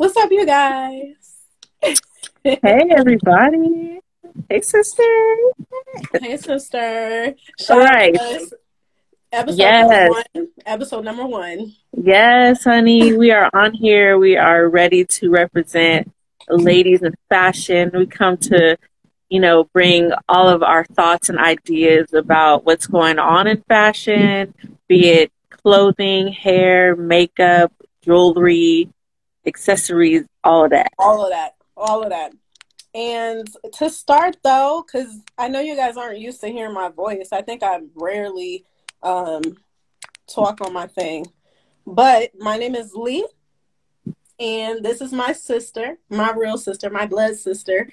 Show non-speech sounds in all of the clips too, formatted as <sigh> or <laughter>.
What's up, you guys? hey, everybody. Hey, sister. Hey, sister. All right. Episode yes. number one. Episode number one. Yes, honey. We are on here. We are ready to represent ladies in fashion. We come to, you know, bring all of our thoughts and ideas about what's going on in fashion, be it clothing, hair, makeup, jewelry, accessories, all of that. All of that. All of that. And to start though, because I know you guys aren't used to hearing my voice, I think I rarely um, talk on my thing. But my name is Lee, and this is my sister, my real sister, my blood sister,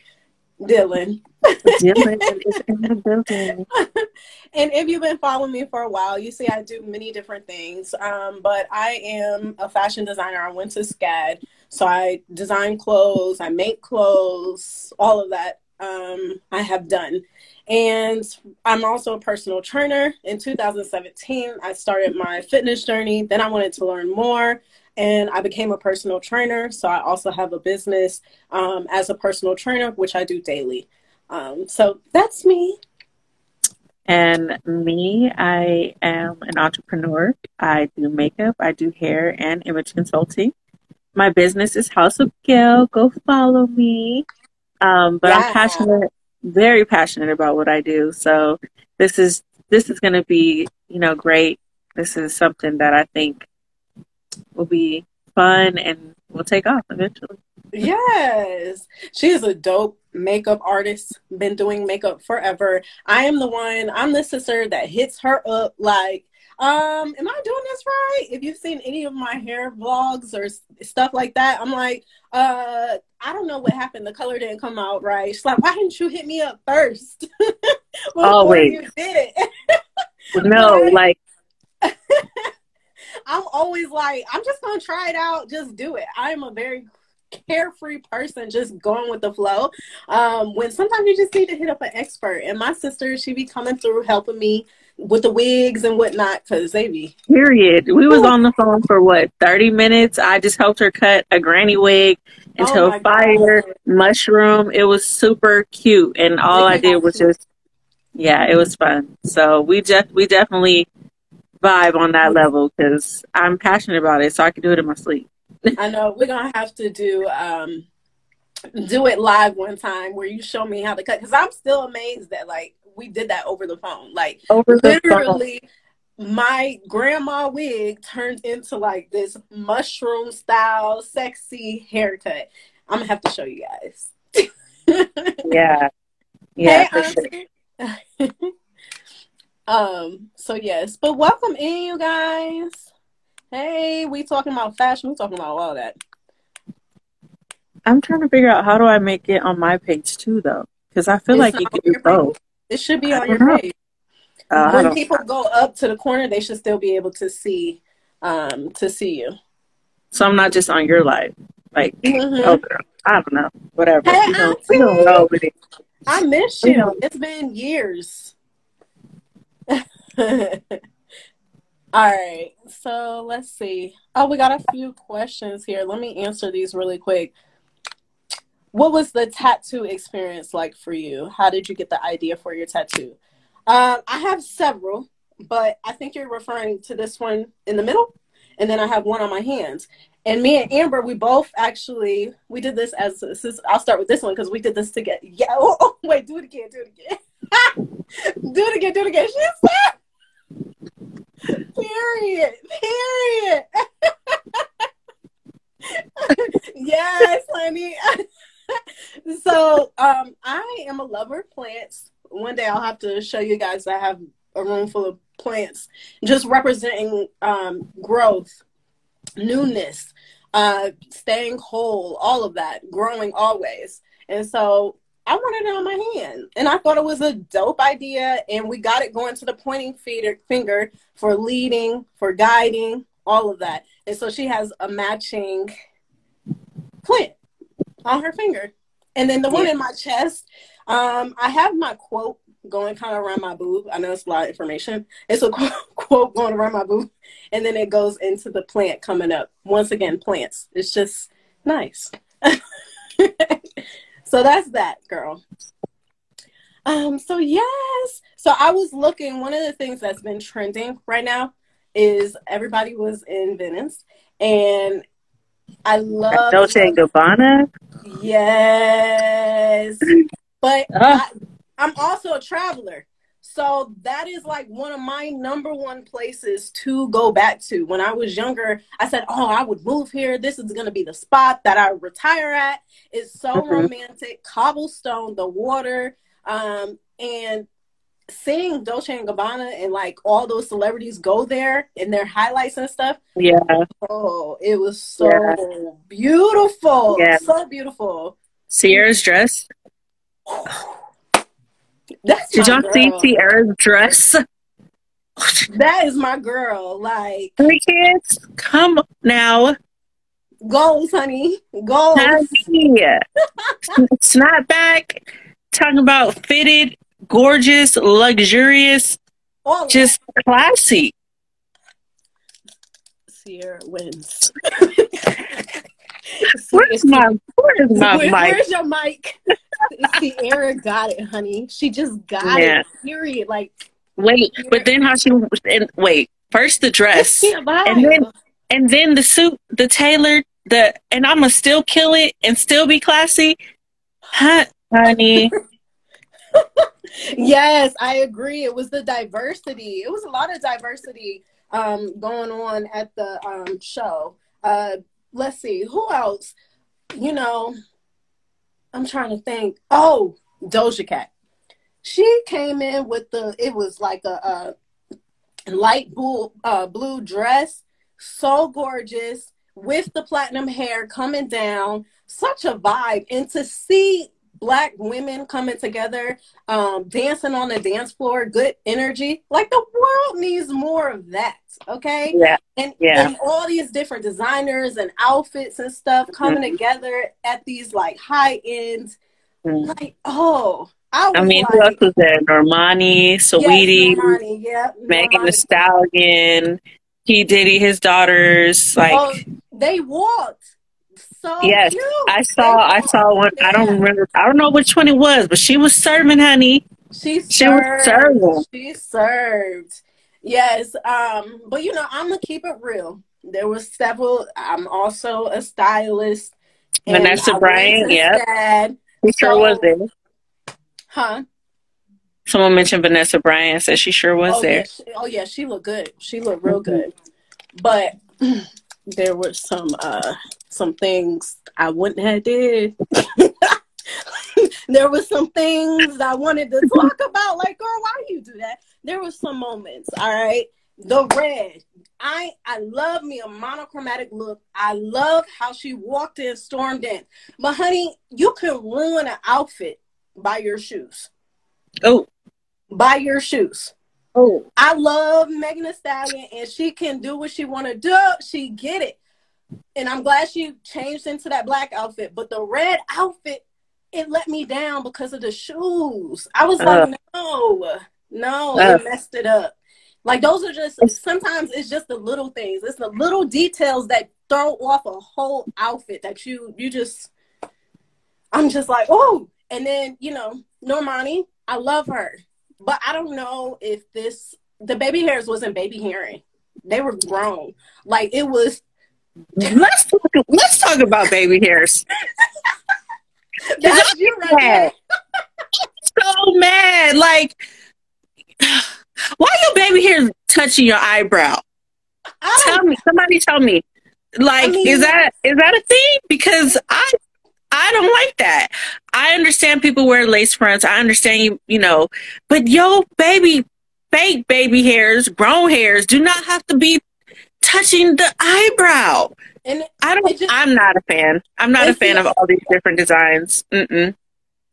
Dylan. Dylan is in the building. <laughs> and if you've been following me for a while, you see I do many different things. Um, but I am a fashion designer. I went to SCAD. So I design clothes, I make clothes, all of that um, I have done. And I'm also a personal trainer. In 2017, I started my fitness journey. Then I wanted to learn more and I became a personal trainer. So I also have a business um, as a personal trainer, which I do daily. Um, so that's me. And me, I am an entrepreneur. I do makeup, I do hair and image consulting. My business is House of Gail. Go follow me. Um, but yeah. I'm passionate, very passionate about what I do. So this is this is going to be, you know, great. This is something that I think will be fun and will take off eventually. Yes. She is a dope makeup artist, been doing makeup forever. I am the one, I'm the sister that hits her up like, um, am I doing this right? If you've seen any of my hair vlogs or stuff like that, I'm like, uh, I don't know what happened. The color didn't come out right. She's like, why didn't you hit me up first? <laughs> oh, wait. You did it. <laughs> no, like, <laughs> I'm always like, I'm just gonna try it out, just do it. I'm a very carefree person, just going with the flow. Um, when sometimes you just need to hit up an expert, and my sister, she be coming through helping me with the wigs and whatnot because they be period. We was on the phone for what thirty minutes. I just helped her cut a granny wig into oh a fire God. mushroom. It was super cute, and all I did was just yeah, it was fun. So we just we definitely vibe on that level because I'm passionate about it, so I can do it in my sleep. I know we're gonna have to do um do it live one time where you show me how to cut because I'm still amazed that like we did that over the phone. Like over literally phone. my grandma wig turned into like this mushroom style sexy haircut. I'm gonna have to show you guys. <laughs> yeah. Yeah. Hey. <laughs> um, so yes, but welcome in you guys. Hey, we talking about fashion, we talking about all that. I'm trying to figure out how do I make it on my page too though. Because I feel it's like you can do both. It should be on your know. page. Uh, when people go up to the corner, they should still be able to see um to see you. So I'm not just on your life. Like mm-hmm. oh I don't know. Whatever. Hey, don't, we don't know I miss you. It's been years. <laughs> All right. So let's see. Oh, we got a few questions here. Let me answer these really quick. What was the tattoo experience like for you? How did you get the idea for your tattoo? Um, I have several, but I think you're referring to this one in the middle, and then I have one on my hands. And me and Amber, we both actually we did this as I'll start with this one because we did this together. Yeah. Oh, <laughs> oh, wait, do it again. Do it again. <laughs> do it again. Do it again. She said. Period. Period. <laughs> yes, honey. <laughs> so um, I am a lover of plants. One day I'll have to show you guys I have a room full of plants, just representing um, growth, newness, uh, staying whole, all of that, growing always. And so I wanted it on my hand, and I thought it was a dope idea. And we got it going to the pointing feeder, finger for leading, for guiding, all of that. And so she has a matching plant on her finger. And then the one in my chest, um, I have my quote going kind of around my boob. I know it's a lot of information. It's a <laughs> quote going around my boob, and then it goes into the plant coming up. Once again, plants. It's just Nice. <laughs> so that's that, girl. Um, so yes. So I was looking, one of the things that's been trending right now is everybody was in Venice and I love Dolce and Gabbana. Yes. <laughs> But I, I'm also a traveler. So that is like one of my number one places to go back to. When I was younger, I said, "Oh, I would move here. This is going to be the spot that I retire at." It's so mm-hmm. romantic, cobblestone, the water, um, and seeing Dolce and Gabbana and like all those celebrities go there in their highlights and stuff. Yeah. Oh, it was so yeah. beautiful. Yeah. So beautiful. Ciara's dress. That's Did y'all see Ciara's dress? <laughs> that is my girl. Like three kids, come now. Goals, honey. Goals. <laughs> Snapback. Talking about fitted, gorgeous, luxurious, All just that. classy. Ciara wins. <laughs> where's my where's my Where, mic? Where's your mic? Ciara got it, honey. She just got yeah. it. Period. Like wait, but then how she and wait first the dress and then and then the suit, the tailored, the and I'ma still kill it and still be classy, huh, honey. <laughs> yes, I agree. It was the diversity. It was a lot of diversity um, going on at the um, show. Uh, let's see, who else? You know, I'm trying to think. Oh, Doja Cat. She came in with the. It was like a, a light blue uh, blue dress, so gorgeous with the platinum hair coming down. Such a vibe, and to see black women coming together, um, dancing on the dance floor, good energy. Like the world needs more of that. Okay. Yeah. And, yeah. and all these different designers and outfits and stuff coming mm-hmm. together at these like high end. Mm-hmm. Like, oh, I, I mean, like, who else was there? Normani, Saweetie, yes, Normani, yep, Megan Thee Stallion, P. Diddy, his daughters. Like, oh, they walked so yes, cute. I saw. I saw one. I don't remember. I don't know which one it was, but she was serving, honey. She served. She was serving. She served. Yes. Um. But you know, I'm gonna keep it real. There was several. I'm also a stylist. Vanessa Bryant. Yeah. She sure so, was there. Huh. Someone mentioned Vanessa Bryant. Said she sure was oh, there. Yeah, she, oh yeah, she looked good. She looked real mm-hmm. good. But <clears throat> there were some uh some things I wouldn't have did. <laughs> there were some things I wanted to talk about. Like, girl, why you do that? There were some moments. All right, the red. I I love me a monochromatic look. I love how she walked in, stormed in. But honey, you can ruin an outfit by your shoes. Oh, by your shoes. Oh, I love Megan Thee Stallion, and she can do what she want to do. She get it, and I'm glad she changed into that black outfit. But the red outfit, it let me down because of the shoes. I was uh, like, no, no, uh, it messed it up. Like those are just sometimes it's just the little things. It's the little details that throw off a whole outfit that you you just. I'm just like, oh, and then you know Normani, I love her but I don't know if this the baby hairs wasn't baby hairing. They were grown. Like it was Let's talk, let's talk about baby hairs. <laughs> That's you right mad. so mad. Like why your baby hair touching your eyebrow? Ah. Tell me, somebody tell me. Like, I mean, is that is that a thing? Because I I don't like that. I understand people wear lace fronts. I understand you, you know, but yo, baby, fake baby hairs, grown hairs do not have to be touching the eyebrow. And I don't. Just, I'm not a fan. I'm not a fan of all these different designs. Mm-mm.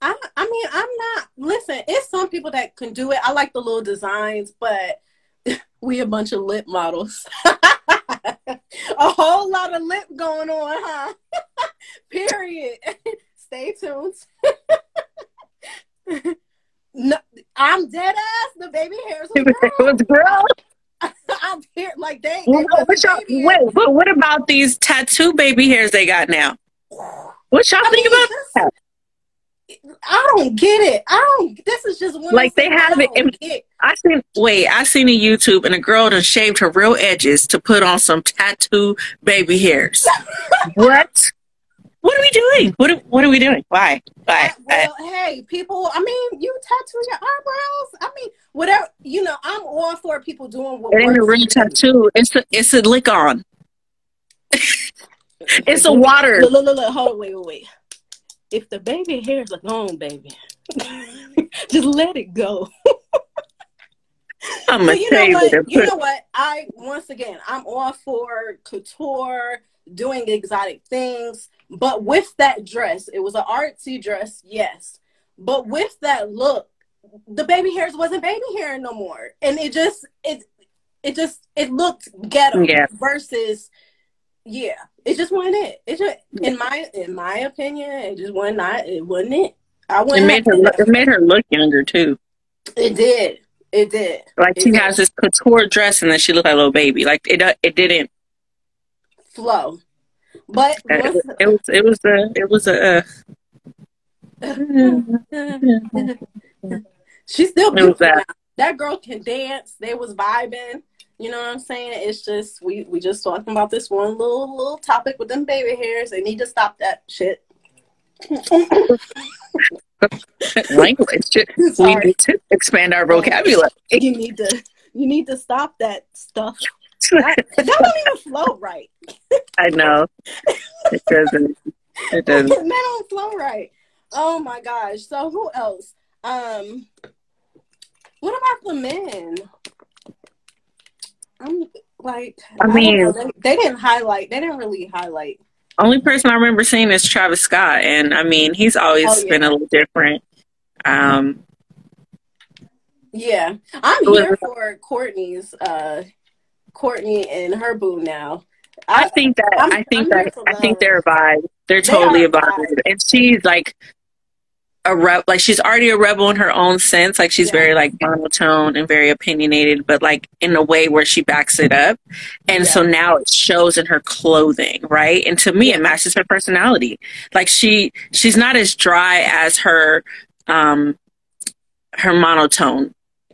I, I mean, I'm not. Listen, it's some people that can do it. I like the little designs, but <laughs> we a bunch of lip models. <laughs> a whole lot of lip going on, huh? <laughs> Period. Stay tuned. no, I'm dead ass. The baby hairs was girl. <laughs> I'm here like they. Well, wait, but what about these tattoo baby hairs they got now? What y'all I think mean, about that? I don't get it. I don't. This is just one Like, they have it get. I seen wait, I seen a YouTube and a girl done shaved her real edges to put on some tattoo baby hairs. <laughs> what? What are we doing? What are, what are we doing? Why? Why? Uh, I- well, hey, people. I mean, you tattoo your eyebrows. I mean, whatever. You know, I'm all for people doing what it ain't a real tattoo. It's a it's a lick on. <laughs> it's a water. Look, look, look, look. Hold on, wait, wait, wait. If the baby hairs are gone, baby, <laughs> just let it go. <laughs> I'm But you know what? You know what? I once again, I'm all for couture, doing exotic things, but with that dress, it was an artsy dress, yes, but with that look, the baby hairs wasn't baby hair no more, and it just it it just it looked ghetto Yeah. versus yeah, it just wasn't it. It just in my in my opinion, it just wasn't not it wasn't it. I it wouldn't made her look, it made her look younger too. it did. It did. Like she It has this couture dress and then she looked like a little baby. Like it it didn't flow. But it, it was it was a it was a uh, <laughs> she's still beautiful. that. That girl can dance. They was vibing. You know what I'm saying? It's just we we just talking about this one little little topic with them baby hairs. They need to stop that shit. <laughs> language. <laughs> We need to expand our vocabulary. You need to you need to stop that stuff. That, <laughs> that don't even flow right. <laughs> I know. It doesn't. It doesn't. <laughs> that don't flow right. Oh my gosh. So who else? Um what about the men? I'm like I mean- know. they, they didn't highlight they didn't really highlight. Only person I remember seeing is Travis Scott, and I mean he's always Oh, yeah. been a little different. Um, Yeah. I'm here for Kourtney's uh Kourtney and her boo now. I think that I'm- i think I'm that I think they're a vibe. They're totally are a vibe, vibe. and she's like a rep. Like she's already a rebel in her own sense. Like she's Yeah. very like monotone and very opinionated, but like in a way where she backs it up. And so now it shows in her clothing, right? And to me, it matches her personality. Like she she's not as dry as her um her monotone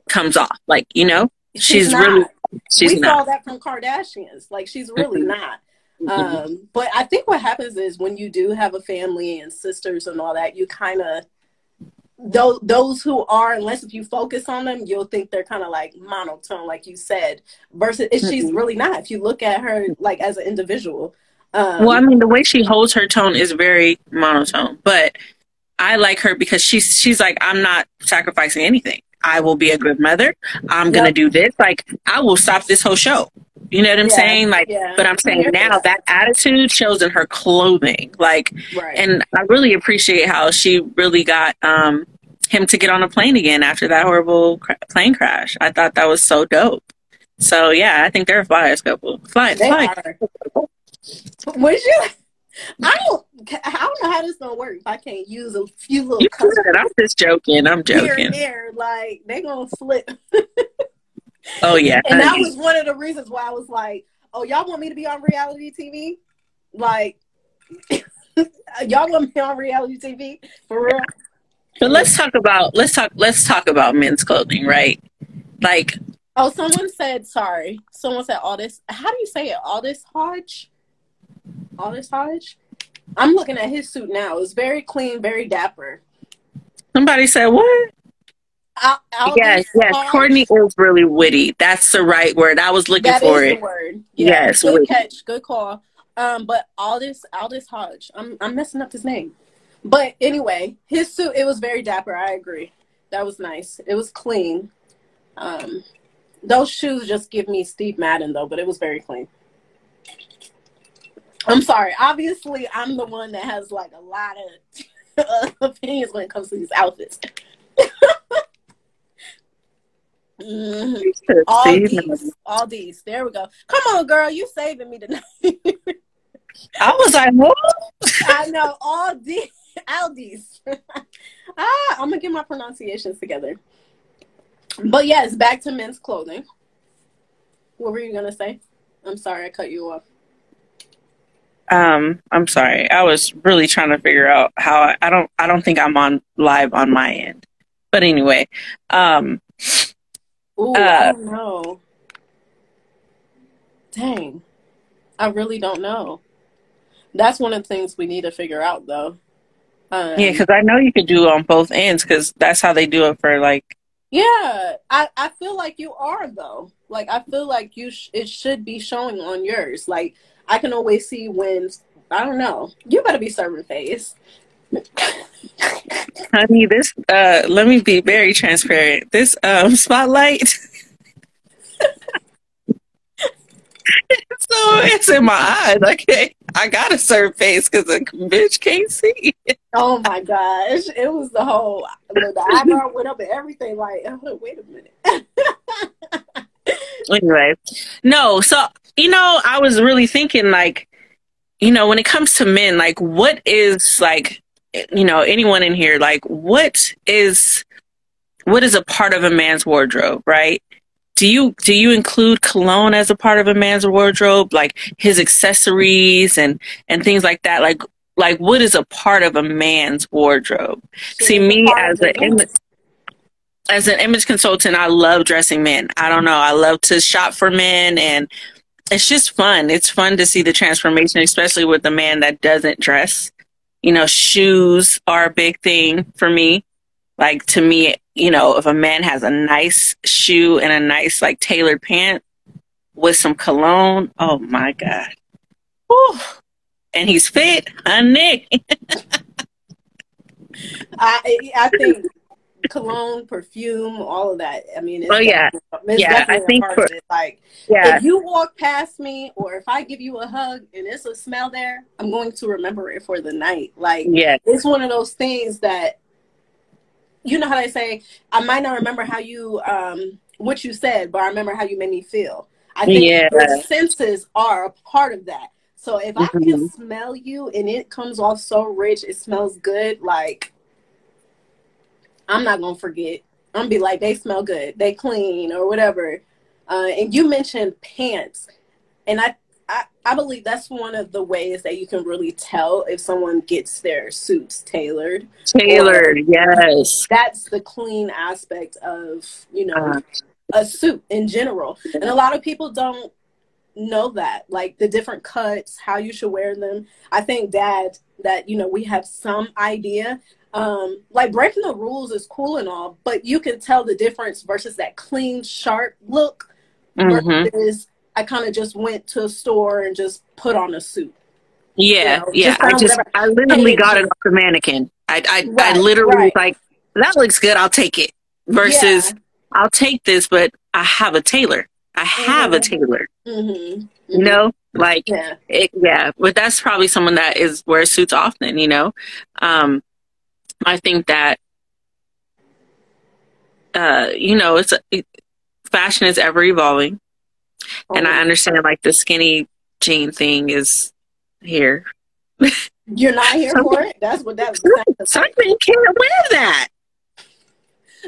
comes off. Like you know, she's, not. really she's we not. saw that from Kardashians. Like she's really not. Um, but I think what happens is when you do have a family and sisters and all that, you kind of those those who are, unless if you focus on them, you'll think they're kind of like monotone, like you said. Versus, if she's really not. If you look at her like as an individual, um, Well, I mean, the way she holds her tone is very monotone, but I like her because she's she's like, I'm not sacrificing anything. I will be a good mother. I'm gonna Yep. do this. Like, I will stop this whole show. You know what I'm Yeah, saying? Like, yeah. but I'm saying now that attitude shows in her clothing. Like, right. and I really appreciate how she really got um him to get on a plane again after that horrible cra- plane crash. I thought that was so dope. So yeah, I think they're a flyers couple. Fly, they fly. are. Was you? I don't. I don't know how this gonna work if I can't use a few little You could. I'm just joking. I'm here joking. and there. Like they gonna slip. <laughs> Oh yeah. And that was one of the reasons why I was like, "Oh, y'all want me to be on reality TV? Like, <laughs> y'all want me on reality TV for real?" But let's talk about let's talk let's talk about men's clothing, right? Like Oh, someone said sorry. Someone said all this. How do you say it? All this Hodge. All this Hodge. I'm looking at his suit now. It's very clean, very dapper. somebody said what? Al- Aldis yes, yes. Hodge? Courtney is really witty. That's the right word. I was looking That for is it. the word. Yes, Good witty. catch. Good call. Um, but Aldis Aldis Hodge. I'm I'm messing up his name. But anyway, his suit it was very dapper. I agree. That was nice. It was clean. Um, those shoes just give me Steve Madden though, but it was very clean. I'm sorry. Obviously, I'm the one that has like a lot of <laughs> opinions when it comes to these outfits. <laughs> Mhm. All these, all these. There we go. Come on, girl, you saving me tonight. <laughs> I was like, what? I know all these, Aldi's. ah, I'm gonna get my pronunciations together. But yes, back to men's clothing. What were you gonna say? I'm sorry, I cut you off. Um, I'm sorry. I was really trying to figure out how I, I don't I don't think I'm on live on my end. But anyway, um Ooh, Uh, I don't know. Dang. I really don't know. That's one of the things we need to figure out though. Um, yeah, cuz I know you could do it on both ends cuz that's how they do it for like Yeah, I, I feel like you are though. Like I feel like you sh- it should be showing on yours. Like I can always see when I don't know. You better be serving face. honey this uh let me be very transparent. This um spotlight So it's in my eyes. Okay, I gotta serve face because the bitch can't see. Oh my gosh, it was the whole the, the eyebrow went up and everything. Like, oh, <laughs> wait a minute. <laughs> Anyway, no. So you know, I was really thinking like, you know, when it comes to men, like, what is like, you know, anyone in here, like, what is what is a part of a man's wardrobe, right? Do you do you include cologne as a part of a man's wardrobe, like his accessories and and things like that? Like like what is a part of a man's wardrobe? See me as an image as an image consultant, I love dressing men. I don't know. I love to shop for men and it's just fun. It's fun to see the transformation, especially with a man that doesn't dress. You know, shoes are a big thing for me. Like to me, you know, if a man has a nice shoe and a nice like tailored pant with some cologne, oh my God. Whew. And he's fit, honey. <laughs> I I think cologne, perfume, all of that. I mean, it's Oh, yeah. it's Yeah, I think for- Like Yeah. if you walk past me, or if I give you a hug and it's a smell there, I'm going to remember it for the night. Like Yeah. it's one of those things that you know how they say I might not remember how you um what you said, but I remember how you made me feel. I think Yeah. your senses are a part of that. So if I can Mhm. smell you and it comes off so rich, it smells good, like I'm not gonna forget. I'm gonna be like, they smell good, they clean or whatever. Uh, and you mentioned pants, and I, I I believe that's one of the ways that you can really tell if someone gets their suits tailored. Tailored, yes. That's the clean aspect of you know Uh, a suit in general, and a lot of people don't know that like the different cuts, how you should wear them. I think that that you know we have some idea. Um, like breaking the rules is cool and all, but you can tell the difference versus that clean, sharp look mhm. versus I kind of just went to a store and just put on a suit. Yeah, know, yeah. just I just, whatever. I literally got it off the mannequin. I, I, I literally right. was like, that looks good. I'll take it. Versus, I'll take this, but I have a tailor. I have a Mhm. tailor. Mm-hmm. You know, like Yeah. it, yeah. But that's probably someone that is wears suits often. You know, um, I think that, uh, you know, it's it, fashion is ever evolving, and I understand like the skinny jean thing is here. You're not here for it. That's what that's. Some men can't wear that.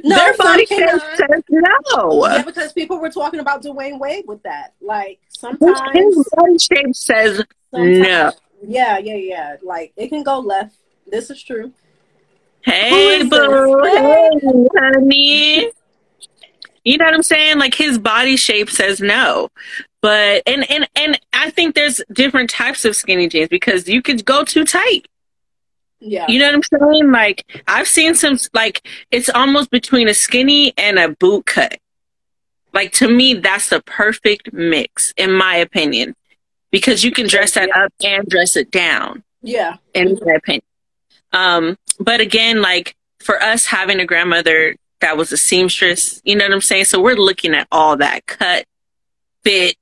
No, Their some body says no. Yeah, because people were talking about Dwyane Wade with that. Like His sometimes, body shape says sometimes no. Yeah, yeah, yeah. Like it can go left. This is true. Hey, boo. Hey, honey. <laughs> You know what I'm saying? Like his body shape says no. But and and and I think there's different types of skinny jeans because you could go too tight. Yeah. You know what I'm saying? Like I've seen some like it's almost between a skinny and a boot cut. Like to me that's the perfect mix in my opinion. Because you can dress that up and dress it down Yeah. in my opinion. Um, but again, like for us having a grandmother that was a seamstress, you know what I'm saying? So we're looking at all that cut, fit,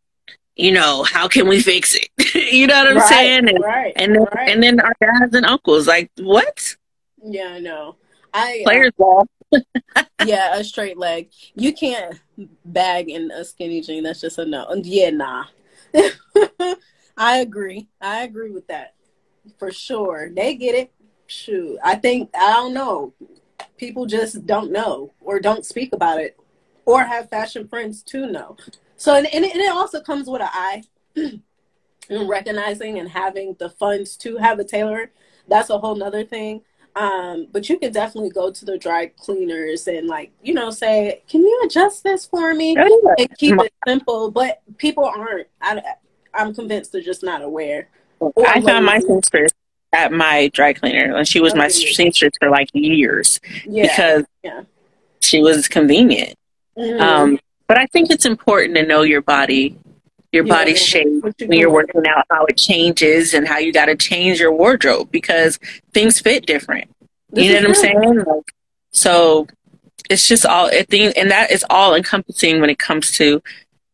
you know, how can we fix it? <laughs> you know what I'm right, saying? And, right. and then right. and then our dads and uncles, like, what? yeah, I know. I uh, Players ball. <laughs> yeah, a straight leg. You can't bag in a skinny jean. That's just a no. And Yeah, nah. <laughs> I agree. I agree with that for sure. They get it. Shoot, I think I don't know. People just don't know or don't speak about it, or have fashion friends to know. So and, and, it, and it also comes with an eye. <clears throat> and recognizing and having the funds to have a tailor, that's a whole nother thing. Um, but you can definitely go to the dry cleaners and like, you know, say, can you adjust this for me? And keep it simple. But people aren't, I, I'm convinced they're just not aware. I found my seamstress at my dry cleaner and she was my seamstress for like years yeah. because yeah. she was convenient. Mm-hmm. Um, but I think it's important to know your body your yeah, body shape when you're working out, how it changes and how you got to change your wardrobe because things fit different. This you know what I'm saying? Like, so it's just all thing, and that is all encompassing when it comes to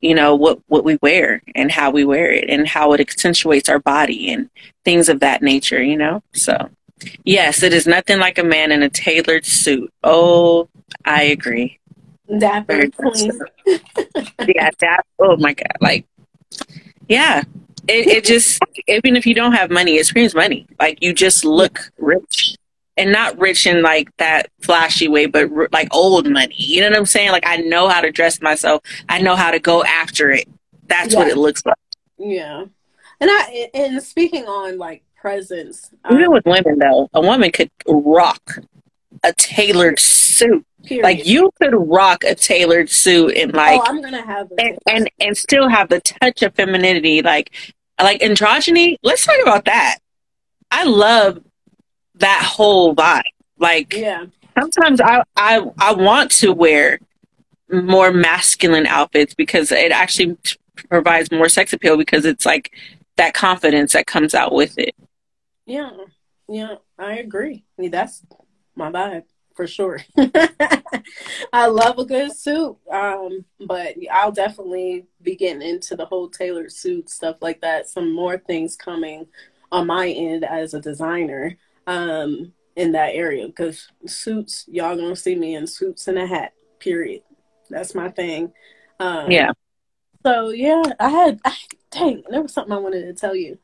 you know what what we wear and how we wear it and how it accentuates our body and things of that nature. You know, so yes, it is nothing like a man in a tailored suit. Oh, I agree. Clean. yeah, that. Oh my god! Like yeah. It, it just, even if you don't have money, it screams money. Like you just look rich and not rich in like that flashy way, but r- like old money. You know what I'm saying? Like I know how to dress myself. I know how to go after it. That's yeah. what it looks like. Yeah. And I, and speaking on like presence, even um, with women though, a woman could rock a tailored suit Period. Like you could rock a tailored suit and like oh, I'm gonna have and, and and still have the touch of femininity, like like androgyny. Let's talk about that. I love that whole vibe. Like yeah. sometimes I I I want to wear more masculine outfits because it actually provides more sex appeal because it's like that confidence that comes out with it. Yeah, yeah, I agree. I mean, that's my vibe for sure. <laughs> I love a good suit, um, but I'll definitely be getting into the whole tailored suit stuff like that. Some more things coming on my end as a designer um, in that area because suits, y'all gonna see me in suits and a hat. Period. That's my thing. Um, yeah. So yeah, I had. I, dang, there was something I wanted to tell you.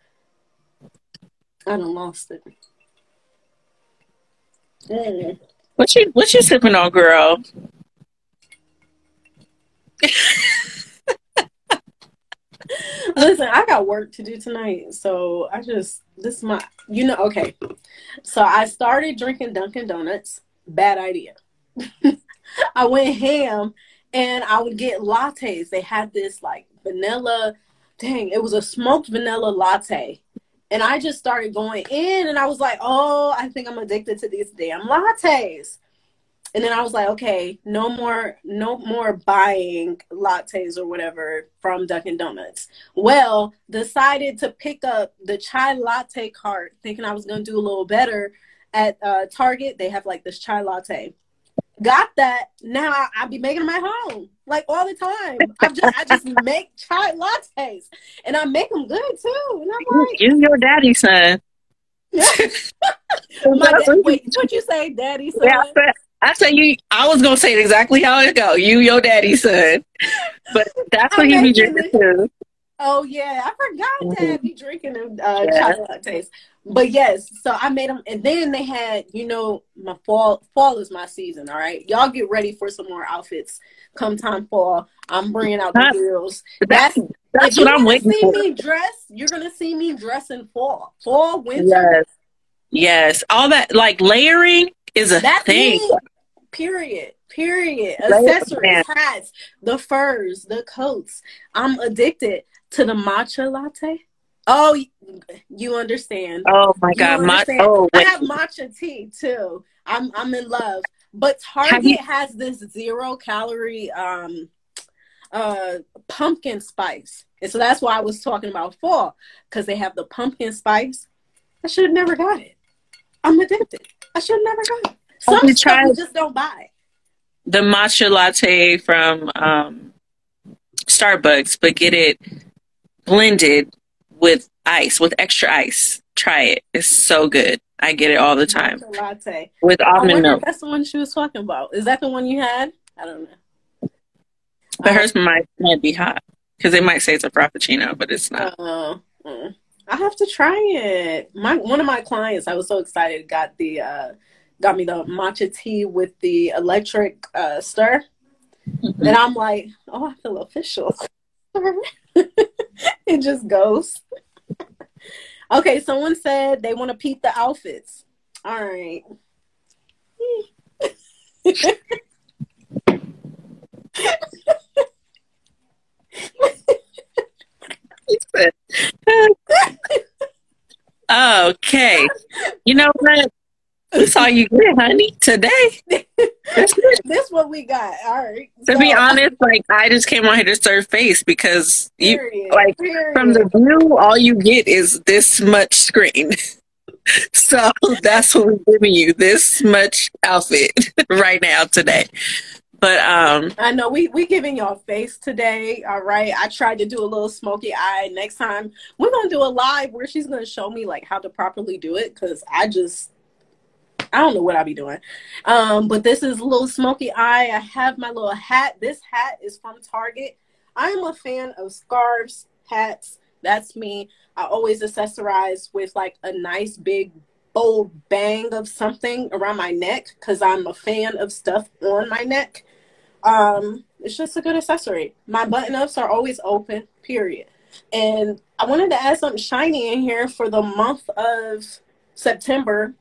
I don't lost it. Mm. What you what you sipping on, girl? <laughs> Listen, I got work to do tonight, so I just this is my you know okay. So I started drinking Dunkin' Donuts. Bad idea. <laughs> I went ham and I would get lattes. They had this like vanilla, dang, it was a smoked vanilla latte. And I just started going in and I was like, oh, I think I'm addicted to these damn lattes. And then I was like, okay, no more, no more buying lattes or whatever from Dunkin' Donuts. Well, decided to pick up the chai latte cart, thinking I was gonna do a little better at uh, Target. They have like this chai latte. Got that. Now I, I be making them at home like all the time. I just I just <laughs> make chai lattes and I make them good too. And I'm like, you your daddy son. <laughs> <laughs> My dad, wait, what you say, daddy son? Yeah, I said you. I was gonna say exactly how it go. You, your daddy son, but that's what he be drinking too. Oh yeah, I forgot mm-hmm. to be drinking uh, yeah. chocolate lattes. But yes, so I made them, and then they had, you know, my fall. Fall is my season. All right, y'all get ready for some more outfits. Come time fall, I'm bringing out the heels. That's that's what I'm waiting see for. me dress, you're gonna see me dress in fall, fall, winter. Yes, yes, all that like layering is a That's thing. Me. Period. Period. Accessories, hats, the furs, the coats. I'm addicted to the matcha latte. Oh, you understand. Oh my god, matcha. Oh, I have matcha tea too. I'm I'm in love. But Target you- has this zero calorie um uh pumpkin spice. And so that's why I was talking about fall because they have the pumpkin spice. I should have never got it. I'm addicted. I should have never got it. Some stuff try you just don't buy. The matcha latte from um, Starbucks, but get it blended with ice, with extra ice. Try it. It's so good. I get it all the time. Matcha latte with almond milk. That's the one she was talking about. Is that the one you had? I don't know. But um, hers might might be hot because they might say it's a frappuccino, but it's not. Uh, uh, I have to try it. My one of my clients, I was so excited, got the uh, got me the matcha tea with the electric uh, stir. Mm-hmm. And I'm like, oh, I feel official. <laughs> it just goes. Okay, someone said they want to peep the outfits. All right. <laughs> okay. You know what? That's all you get, honey, today. this what we got. All right. To so, be honest, like I just came on here to serve face because period, you like period. from the view, all you get is this much screen. <laughs> so that's what we're giving you this much outfit <laughs> right now today. But um I know we we giving y'all face today. All right. I tried to do a little smoky eye. Next time we're gonna do a live where she's gonna show me like how to properly do it because I just I don't know what I'll be doing. Um, but this is a little smoky eye. I have my little hat. This hat is from Target. I'm a fan of scarves, hats. That's me. I always accessorize with like a nice big bold bang of something around my neck because I'm a fan of stuff on my neck. Um, it's just a good accessory. My button ups are always open, period. And I wanted to add something shiny in here for the month of September.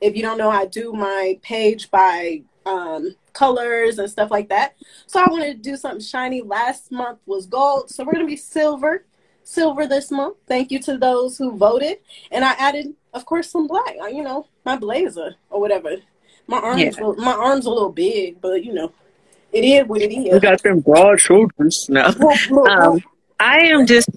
If you don't know, I do my page by um, colors and stuff like that. So I wanted to do something shiny. Last month was gold, so we're gonna be silver, silver this month. Thank you to those who voted, and I added, of course, some black. You know, my blazer or whatever. My arms, yeah. my arms a little big, but you know, it is what it is. You got them broad shoulders now. <laughs> um, I am just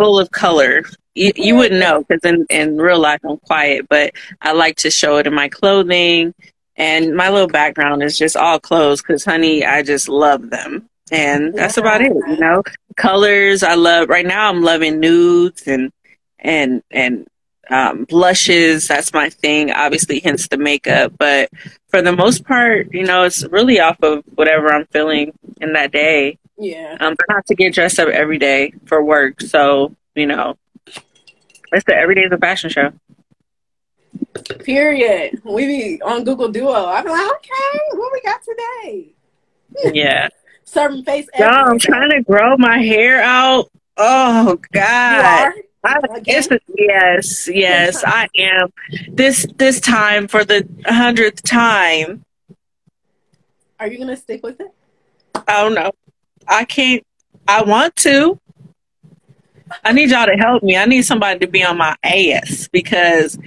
full of color. You, you wouldn't know because in, in real life I'm quiet, but I like to show it in my clothing. And my little background is just all clothes because, honey, I just love them. And that's yeah. about it, you know. Colors, I love. Right now, I'm loving nudes and and and um, blushes. That's my thing. Obviously, hence the makeup. But for the most part, you know, it's really off of whatever I'm feeling in that day. Yeah. Um, I have to get dressed up every day for work, so you know, it's the every day is a fashion show. Period. We be on Google Duo. I'm like, okay, what we got today? <laughs> Yeah. Serving face. Yo, I'm trying to grow my hair out. Oh God. I, yes, yes, <laughs> I am. This this time for the hundredth time. Are you gonna stick with it? I don't know. I can't. I want to. I need y'all to help me. I need somebody to be on my ass because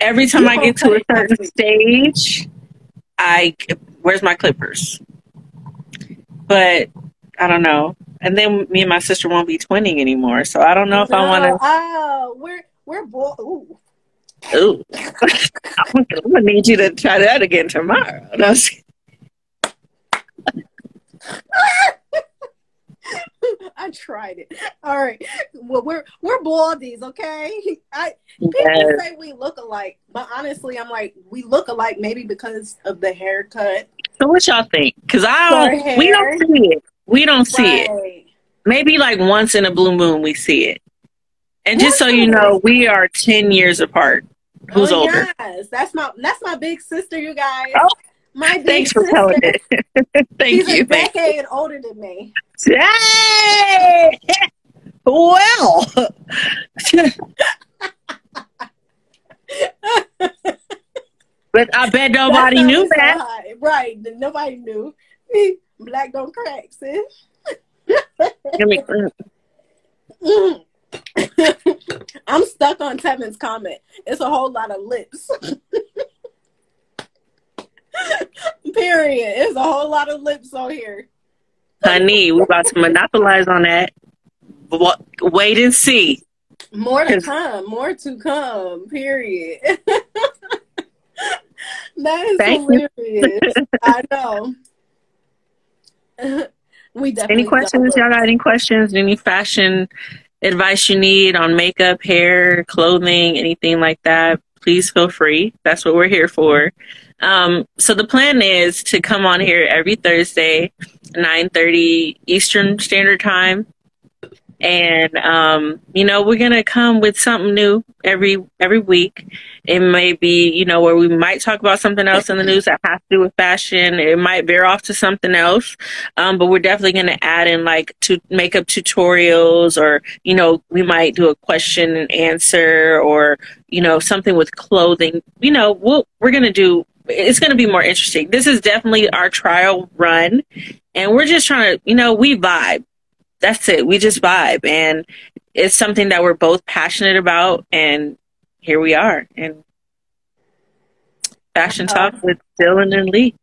every time I get to a certain stage, I where's my clippers? But I don't know. And then me and my sister won't be twinning anymore, so I don't know if no, I want to. Oh, we're we're both. Ooh. Ooh. <laughs> I'm gonna need you to try that again tomorrow. No, <laughs> <laughs> I tried it. All right. Well, we're we're baldies, okay? <laughs> I people yes. say we look alike, but honestly, I'm like we look alike maybe because of the haircut. So what y'all think? Because I don't. We don't see it. We don't see right. it. Maybe like once in a blue moon we see it. And just so you know, we are ten years apart. Who's oh, older? Yes, that's my that's my big sister. You guys. Oh, my <laughs> Thanks for telling it. <laughs> Thank She's you. a decade older than me. Hey! <laughs> Well. but I bet nobody knew that. High. Right. Nobody knew. Me. Black don't crack, sis. mm. I'm stuck on Tevin's comment. It's a whole lot of lips. Period. There's a whole lot of lips on here. Honey, we're about to monopolize on that. Wait and see. More to come. More to come. Period. <laughs> that is Thank hilarious. I know. <laughs> we definitely any questions? Y'all got any questions? Any fashion advice you need on makeup, hair, clothing, anything like that? Please feel free. That's what we're here for. Um, so the plan is to come on here every Thursday, 9:30 Eastern Standard Time, and um, you know we're gonna come with something new every every week. It may be you know where we might talk about something else in the news that has to do with fashion. It might veer off to something else, um, but we're definitely gonna add in like to makeup tutorials, or you know we might do a question and answer, or you know something with clothing. You know we'll, we're gonna do. It's going to be more interesting. This is definitely our trial run, and we're just trying to, you know, we vibe that's it. We just vibe, and it's something that we're both passionate about, and here we are. And fashion uh, talk with Dylan and Lee.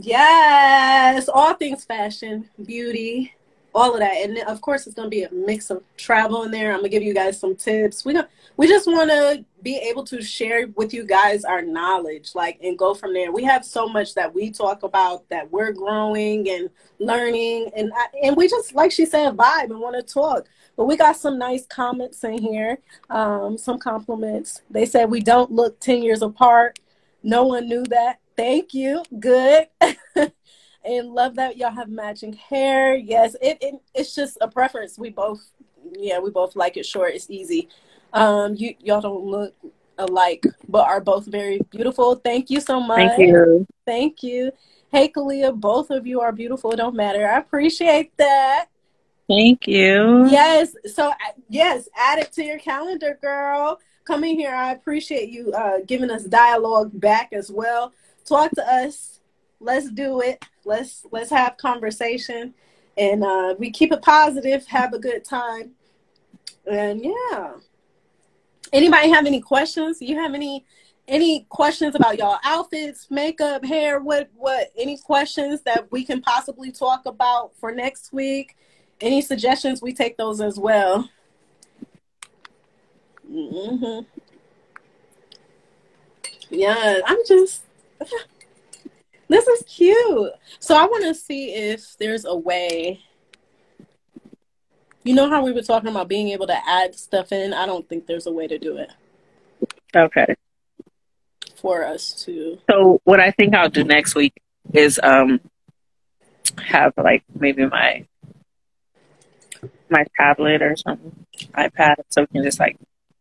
Yes, all things fashion, beauty, all of that, and of course it's going to be a mix of travel in there. I'm gonna give you guys some tips. We don't, we just want to be able to share with you guys our knowledge, like, and go from there. We have so much that we talk about that we're growing and learning, and and we just, like she said, vibe and want to talk. But we got some nice comments in here, um, some compliments. They said we don't look ten years apart. No one knew that. Thank you. Good. <laughs> and love that y'all have matching hair. Yes, it, it it's just a preference. We both, yeah, we both like it short. It's easy. Um, you y'all don't look alike, but are both very beautiful. Thank you so much. Thank you. Thank you. Hey, Kalia, both of you are beautiful. It don't matter. I appreciate that. Thank you. Yes. So uh, yes, add it to your calendar, girl. Come in here. I appreciate you uh, giving us dialogue back as well. Talk to us. Let's do it. Let's let's have conversation, and uh, we keep it positive. Have a good time, and yeah. Anybody have any questions? You have any any questions about y'all outfits, makeup, hair? What what any questions that we can possibly talk about for next week? Any suggestions? We take those as well. Mm-hmm. Yeah, I'm just. <laughs> This is cute. So I want to see if there's a way you know how we were talking about being able to add stuff in? I don't think there's a way to do it. Okay. For us to. So what I think I'll do next week is um have like maybe my my tablet or something, iPad, so we can just like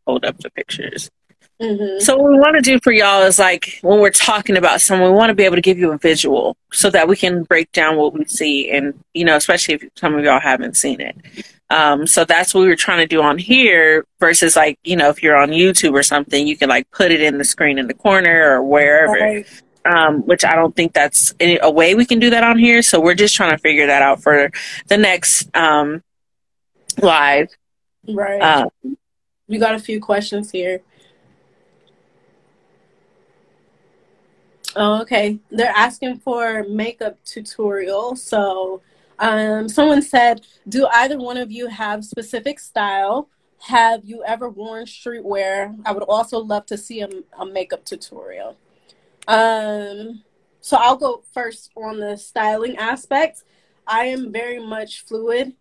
hold up the pictures. Mm-hmm. So what we want to do for y'all is like when we're talking about someone, we want to be able to give you a visual so that we can break down what we see, and you know, especially if some of y'all haven't seen it. Um, so that's what we were trying to do on here versus like, you know, if you're on YouTube or something, you can like put it in the screen in the corner or wherever. Right. Um, which I don't think that's a way we can do that on here. So we're just trying to figure that out for the next um, live. Right. Um, we got a few questions here. Oh, okay. They're asking for makeup tutorial. So um, someone said, "Do either one of you have specific style? Have you ever worn streetwear? I would also love to see a, a makeup tutorial." Um, so I'll go first on the styling aspect. I am very much fluid,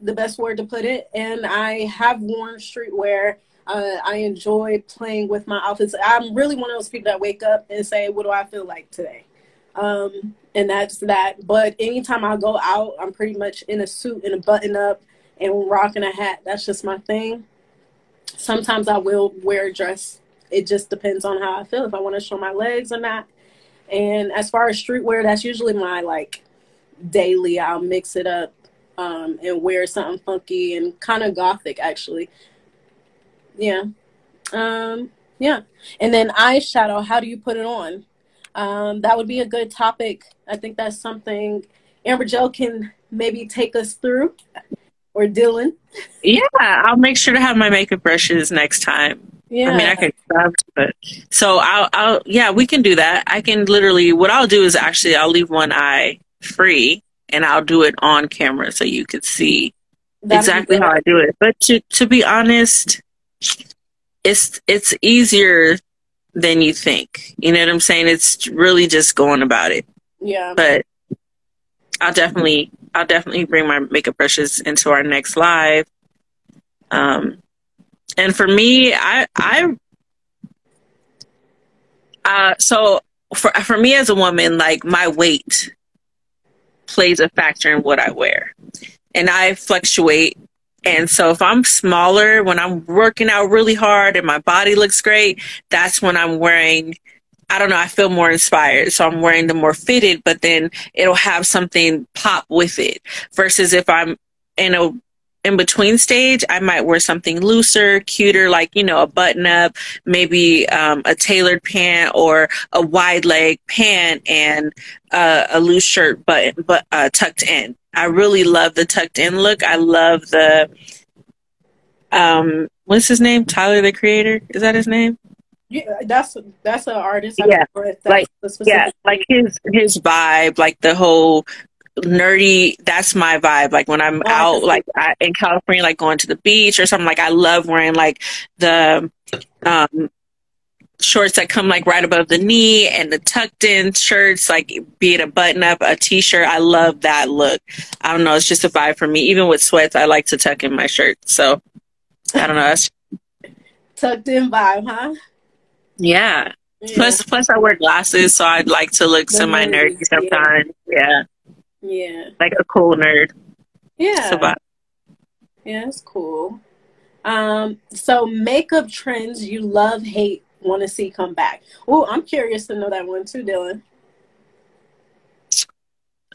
the best word to put it, and I have worn streetwear. Uh, I enjoy playing with my outfits. I'm really one of those people that wake up and say, "What do I feel like today?" Um, and that's that. But anytime I go out, I'm pretty much in a suit and a button up and rocking a hat. That's just my thing. Sometimes I will wear a dress. It just depends on how I feel. If I want to show my legs or not. And as far as streetwear, that's usually my like daily. I'll mix it up um, and wear something funky and kind of gothic actually. Yeah. Um, yeah. And then eyeshadow, how do you put it on? Um, that would be a good topic. I think that's something Amber Joe can maybe take us through, or Dylan. Yeah, I'll make sure to have my makeup brushes next time. Yeah. I mean, I grab, but so I'll, I'll, yeah, we can do that. I can literally, what I'll do is actually, I'll leave one eye free and I'll do it on camera so you could see That'd exactly how I do it. But to, to be honest, it's, it's easier than you think. You know what I'm saying? It's really just going about it. Yeah. But I'll definitely I'll definitely bring my makeup brushes into our next live. Um and for me, I I uh so for for me as a woman, like my weight plays a factor in what I wear. and I fluctuate. And so if I'm smaller, when I'm working out really hard and my body looks great, that's when I'm wearing I don't know, I feel more inspired. So I'm wearing the more fitted, but then it'll have something pop with it. Versus if I'm in a in between stage, I might wear something looser, cuter, like, you know, a button up, maybe um, a tailored pant or a wide leg pant and uh, a loose shirt, but, but uh, tucked in. I really love the tucked in look. I love the, um, what's his name? Tyler the Creator? Is that his name? Yeah, that's that's an artist. yeah, like yeah, like his his vibe, like the whole nerdy that's my vibe like when i'm oh, out like I, in california like going to the beach or something like i love wearing like the um shorts that come like right above the knee and the tucked in shirts like be it a button up a t-shirt i love that look i don't know it's just a vibe for me even with sweats i like to tuck in my shirt so i don't know that's <laughs> tucked in vibe huh yeah. yeah. Plus, plus, I wear glasses, so I'd like to look semi nerdy sometimes. Yeah. Yeah. Like a cool nerd. Yeah. So, yeah, it's cool. Um, so makeup trends you love, hate, want to see come back. Oh, I'm curious to know that one too, Dylan.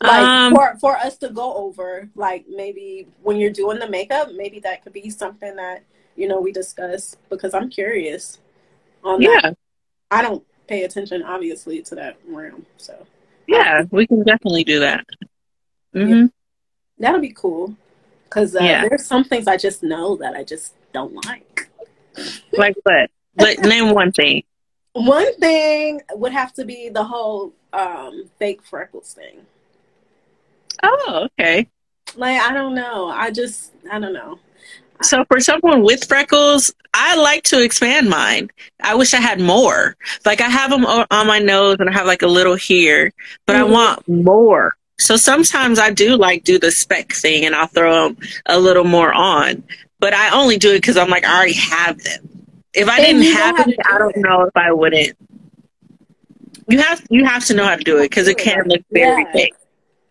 Like um, for for us to go over, like maybe when you're doing the makeup, maybe that could be something that you know we discuss because I'm curious on yeah. that. I don't pay attention obviously to that realm, so yeah, we can definitely do that. Mm-hmm. Yeah. That'll be cool because uh, yeah. there's some things I just know that I just don't like. like what? But name one thing. One thing would have to be the whole um, fake freckles thing. Oh, okay. Like I don't know. I just I don't know. So for someone with freckles, I like to expand mine. I wish I had more. Like I have them on my nose and I have like a little here, but mm-hmm. I want more. So sometimes I do like do the speck thing and I'll throw them a little more on, but I only do it because I'm like, I already have them. If I didn't have them, I don't it. know if I wouldn't. You have, you have to know how to do it because it can look very yeah. big.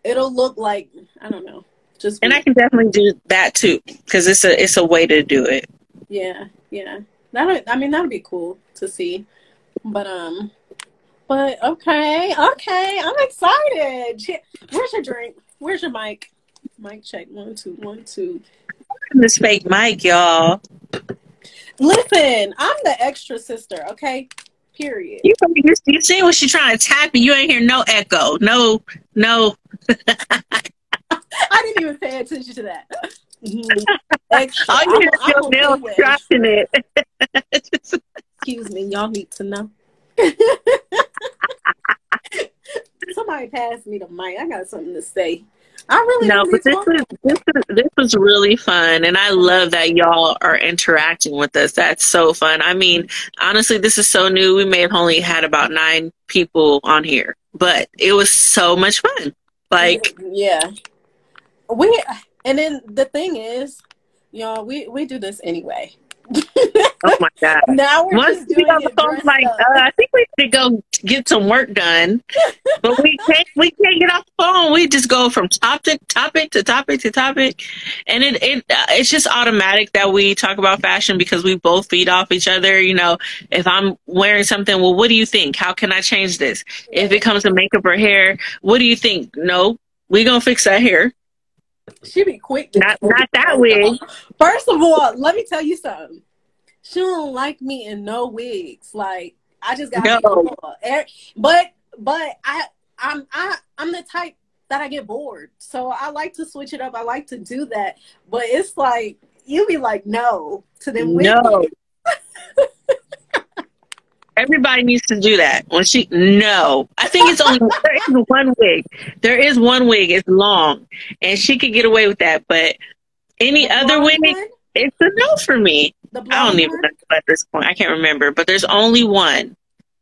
It'll look like, I don't know. Just and I can definitely do that too because it's a it's a way to do it. Yeah, yeah. That I mean that'd be cool to see, but um, but okay, okay, I'm excited. Where's your drink? Where's your mic? Mic check one two one two. This fake mic, y'all. Listen, I'm the extra sister. Okay, period. You you, you see what she's trying to tap, and you ain't hear no echo, no no. <laughs> I didn't even pay attention to that. <laughs> Extra. All you hear is nails dropping it. Excuse me, y'all need to know. <laughs> Somebody pass me the mic. I got something to say. I really no, but this is this is this was really fun, and I love that y'all are interacting with us. That's so fun. I mean, honestly, this is so new. We may have only had about nine people on here, but it was so much fun. Like, yeah, we and then the thing is, y'all, we we do this anyway. <laughs> oh my god! Now we're Once just doing it phone, like, uh, I think we need to go get some work done, but we <laughs> can't. We can't get off the phone. We just go from topic, topic to topic to topic, and it it uh, it's just automatic that we talk about fashion because we both feed off each other. You know, if I'm wearing something, well, what do you think? How can I change this? If it comes to makeup or hair, what do you think? No, we gonna fix that hair. She be quick. Not, not that wig. First of all, let me tell you something. She don't like me in no wigs. Like I just got no. Eh, but but I I'm I I'm the type that I get bored. So I like to switch it up. I like to do that. But it's like you be like no to them. No. <laughs> Everybody needs to do that. When she no, I think it's only <laughs> there is one wig. There is one wig. It's long, and she could get away with that. But any the other wig, one? it's a no for me. I don't even know at this point. I can't remember, but there's only one.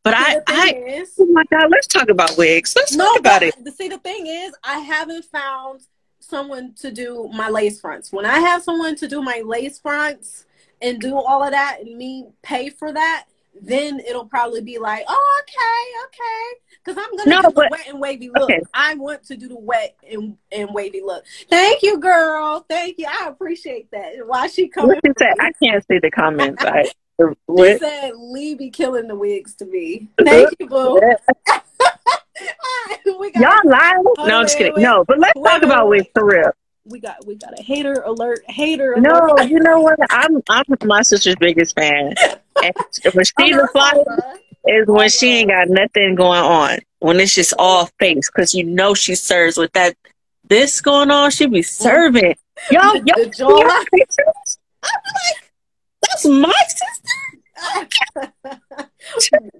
But I, I is, oh my god, let's talk about wigs. Let's no, talk about it. See, the thing is, I haven't found someone to do my lace fronts. When I have someone to do my lace fronts and do all of that, and me pay for that, then it'll probably be like, oh, okay, okay. Because I'm gonna no, do but, the wet and wavy look. Okay. I want to do the wet and, and wavy look. Thank you, girl. Thank you. I appreciate that. Why she coming? I can't see the comments. I. <laughs> She said, "Lee be killing the wigs to me." Thank you, boo. <laughs> Y'all lying? No, I'm just kidding. Wait, no, but let's wait, talk about wigs for real we got we got a hater alert. Hater alert. No, you know what? <laughs> I'm I'm my sister's biggest fan. When she the flyer is when she ain't got nothing going on. When it's just all face, because you know she serves with that this going on. She be serving. Y'all, y'all, y'all. I'm like, that's my sister.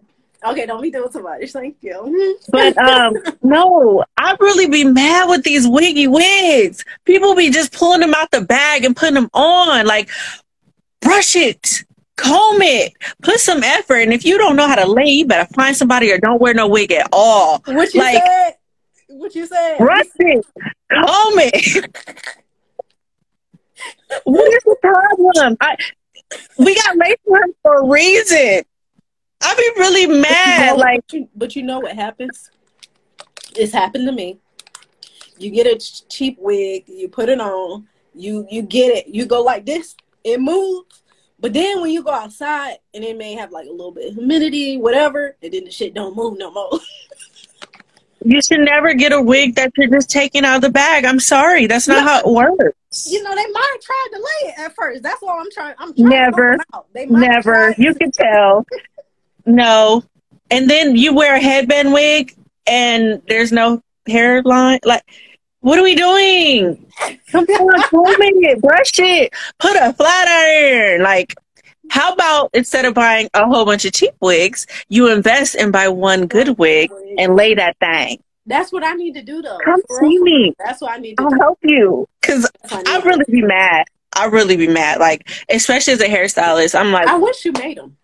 <laughs> Okay, don't be doing too much. Thank you. but um, no, I really be mad with these wiggy wigs. People be just pulling them out the bag and putting them on. Like, brush it, comb it, put some effort. And if you don't know how to lay, you better find somebody or don't wear no wig at all. What you like, said? What you said? Brush it, comb it. <laughs> what is the problem? I, we got lace for a reason. I'd be really mad. But you know, like, but you, but you know what happens? It's happened to me. You get a cheap wig, you put it on, you you get it, you go like this, it moves. But then when you go outside and it may have like a little bit of humidity, whatever, and then the shit don't move no more. <laughs> you should never get a wig that you're just taking out of the bag. I'm sorry, that's not how it works. You know, they might have tried to lay it at first. That's all I'm trying. I'm trying never, never. You can <laughs> tell. No. And then you wear a headband wig and there's no hairline. Like, what are we doing? Come on, comb it, brush it, put a flat iron. Like, how about instead of buying a whole bunch of cheap wigs, you invest and buy one good wig and lay that thing? That's what I need to do, though. Come see me. That's what I need to do. I'll do. help you. Because I really be mad. I really be mad. Like, especially as a hairstylist, I'm like, I wish you made them.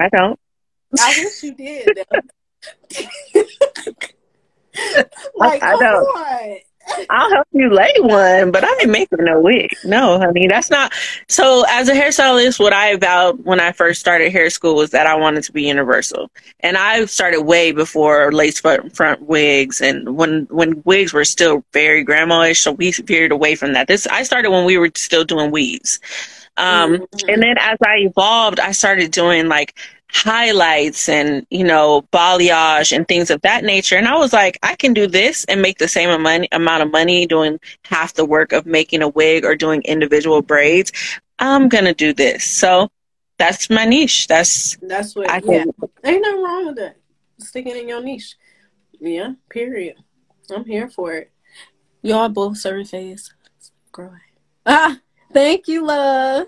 I don't. I wish you did. <laughs> <laughs> like, I, I don't. On. <laughs> I'll help you lay one, but I ain't making no wig. No, honey, that's not. So, as a hairstylist, what I vowed when I first started hair school was that I wanted to be universal, and I started way before lace front, front wigs, and when when wigs were still very grandma-ish. So we veered away from that. This I started when we were still doing weaves. Um, mm-hmm. And then as I evolved, I started doing like highlights and, you know, balayage and things of that nature. And I was like, I can do this and make the same amount of money doing half the work of making a wig or doing individual braids. I'm to do this. So that's my niche. That's, that's what, I yeah. Ain't nothing wrong with that. Sticking in your niche. Yeah, period. I'm here for it. Y'all both serving phase. Grow. <laughs> Ah, Thank you, love.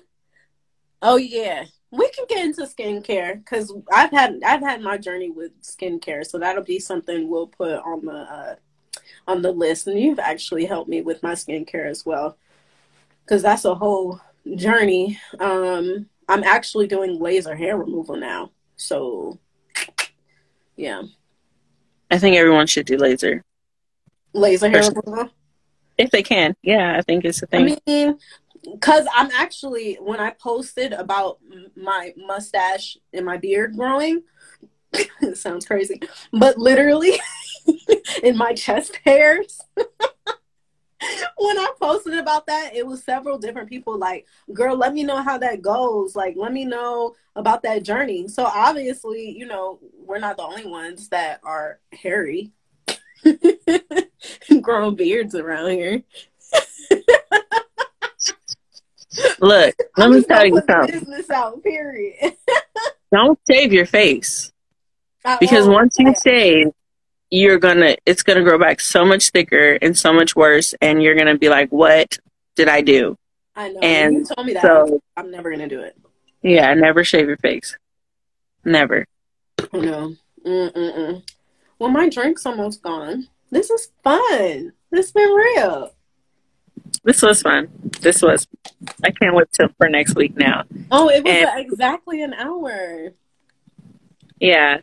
Oh yeah, we can get into skincare because I've had I've had my journey with skincare, so that'll be something we'll put on the uh, on the list. And you've actually helped me with my skincare as well, because that's a whole journey. Um, I'm actually doing laser hair removal now, so yeah. I think everyone should do laser. Laser hair removal. If they can, yeah, I think it's a thing. I mean, because I'm actually when I posted about my mustache and my beard growing, it <laughs> sounds crazy, but literally <laughs> in my chest hairs. <laughs> when I posted about that, it was several different people like, girl, let me know how that goes. Like, let me know about that journey. So obviously, you know, we're not the only ones that are hairy and growing beards around here. Look, <laughs> let me tell you something. Business out, period. <laughs> Don't shave your face. because once you shave, you're gonna it's gonna grow back so much thicker and so much worse and you're gonna be like, What did I do? I know. And you told me that. So, I'm never gonna do it. Yeah, never shave your face. Never. No. Mm-mm-mm. Well, my drink's almost gone. This is fun. This has been real. This was fun. This was. I can't wait till for next week now. Oh, it was and, exactly an hour. Yeah.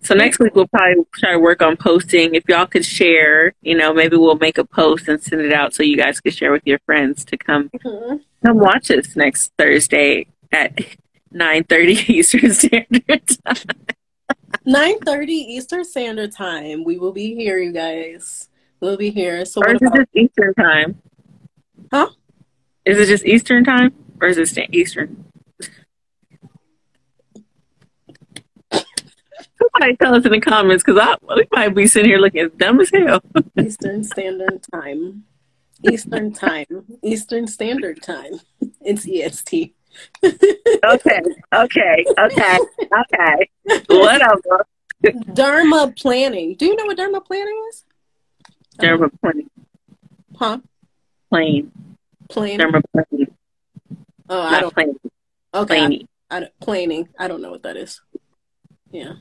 So next week we'll probably try to work on posting. If y'all could share, you know, maybe we'll make a post and send it out so you guys could share with your friends to come mm-hmm. come watch us next Thursday at <laughs> 9.30 <laughs> Eastern Standard Time. 9.30 Eastern Standard Time. We will be here, you guys. We'll be here. So or is about- Eastern Time? Huh? Is it just Eastern Time? Or is it Eastern? Somebody tell us in the comments because I we might be sitting here looking as dumb as hell. <laughs> Eastern Standard Time. Eastern Time. Eastern Standard Time. It's EST. <laughs> okay, okay, okay, okay. Whatever. Derma planning. Do you know what derma planning is? Derma planning. Huh? Plain. Plain. Planning. Oh, I don't. Plain. Okay. Planing. I, I don't, planing. I don't know what that is. Yeah.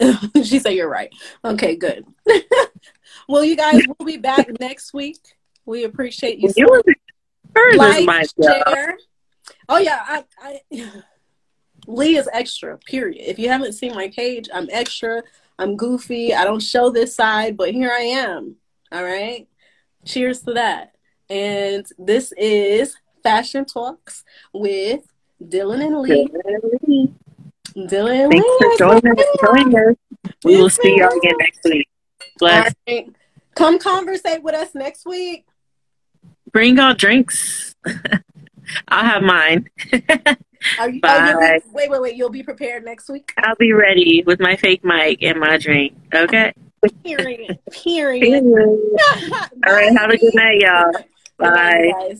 <laughs> she said you're right. Okay, good. <laughs> well, you guys, we'll be back next week. We appreciate you. you So like, share. Oh yeah, I, I <laughs> Lee is extra. Period. If you haven't seen my page, I'm extra. I'm goofy. I don't show this side, but here I am. All right. Cheers to that. And this is Fashion Talks with Dylan and Lee. Dylan and Thanks Lee. for joining us. We will see y'all again next week. Bless. Right. Come conversate with us next week. Bring out drinks. <laughs> I'll have mine. <laughs> Are you, oh, Bye. Oh, wait, wait, wait. You'll be prepared next week? I'll be ready with my fake mic and my drink. Okay? Period. Period. Period. <laughs> All right. Have a good night, y'all. Bye. Bye.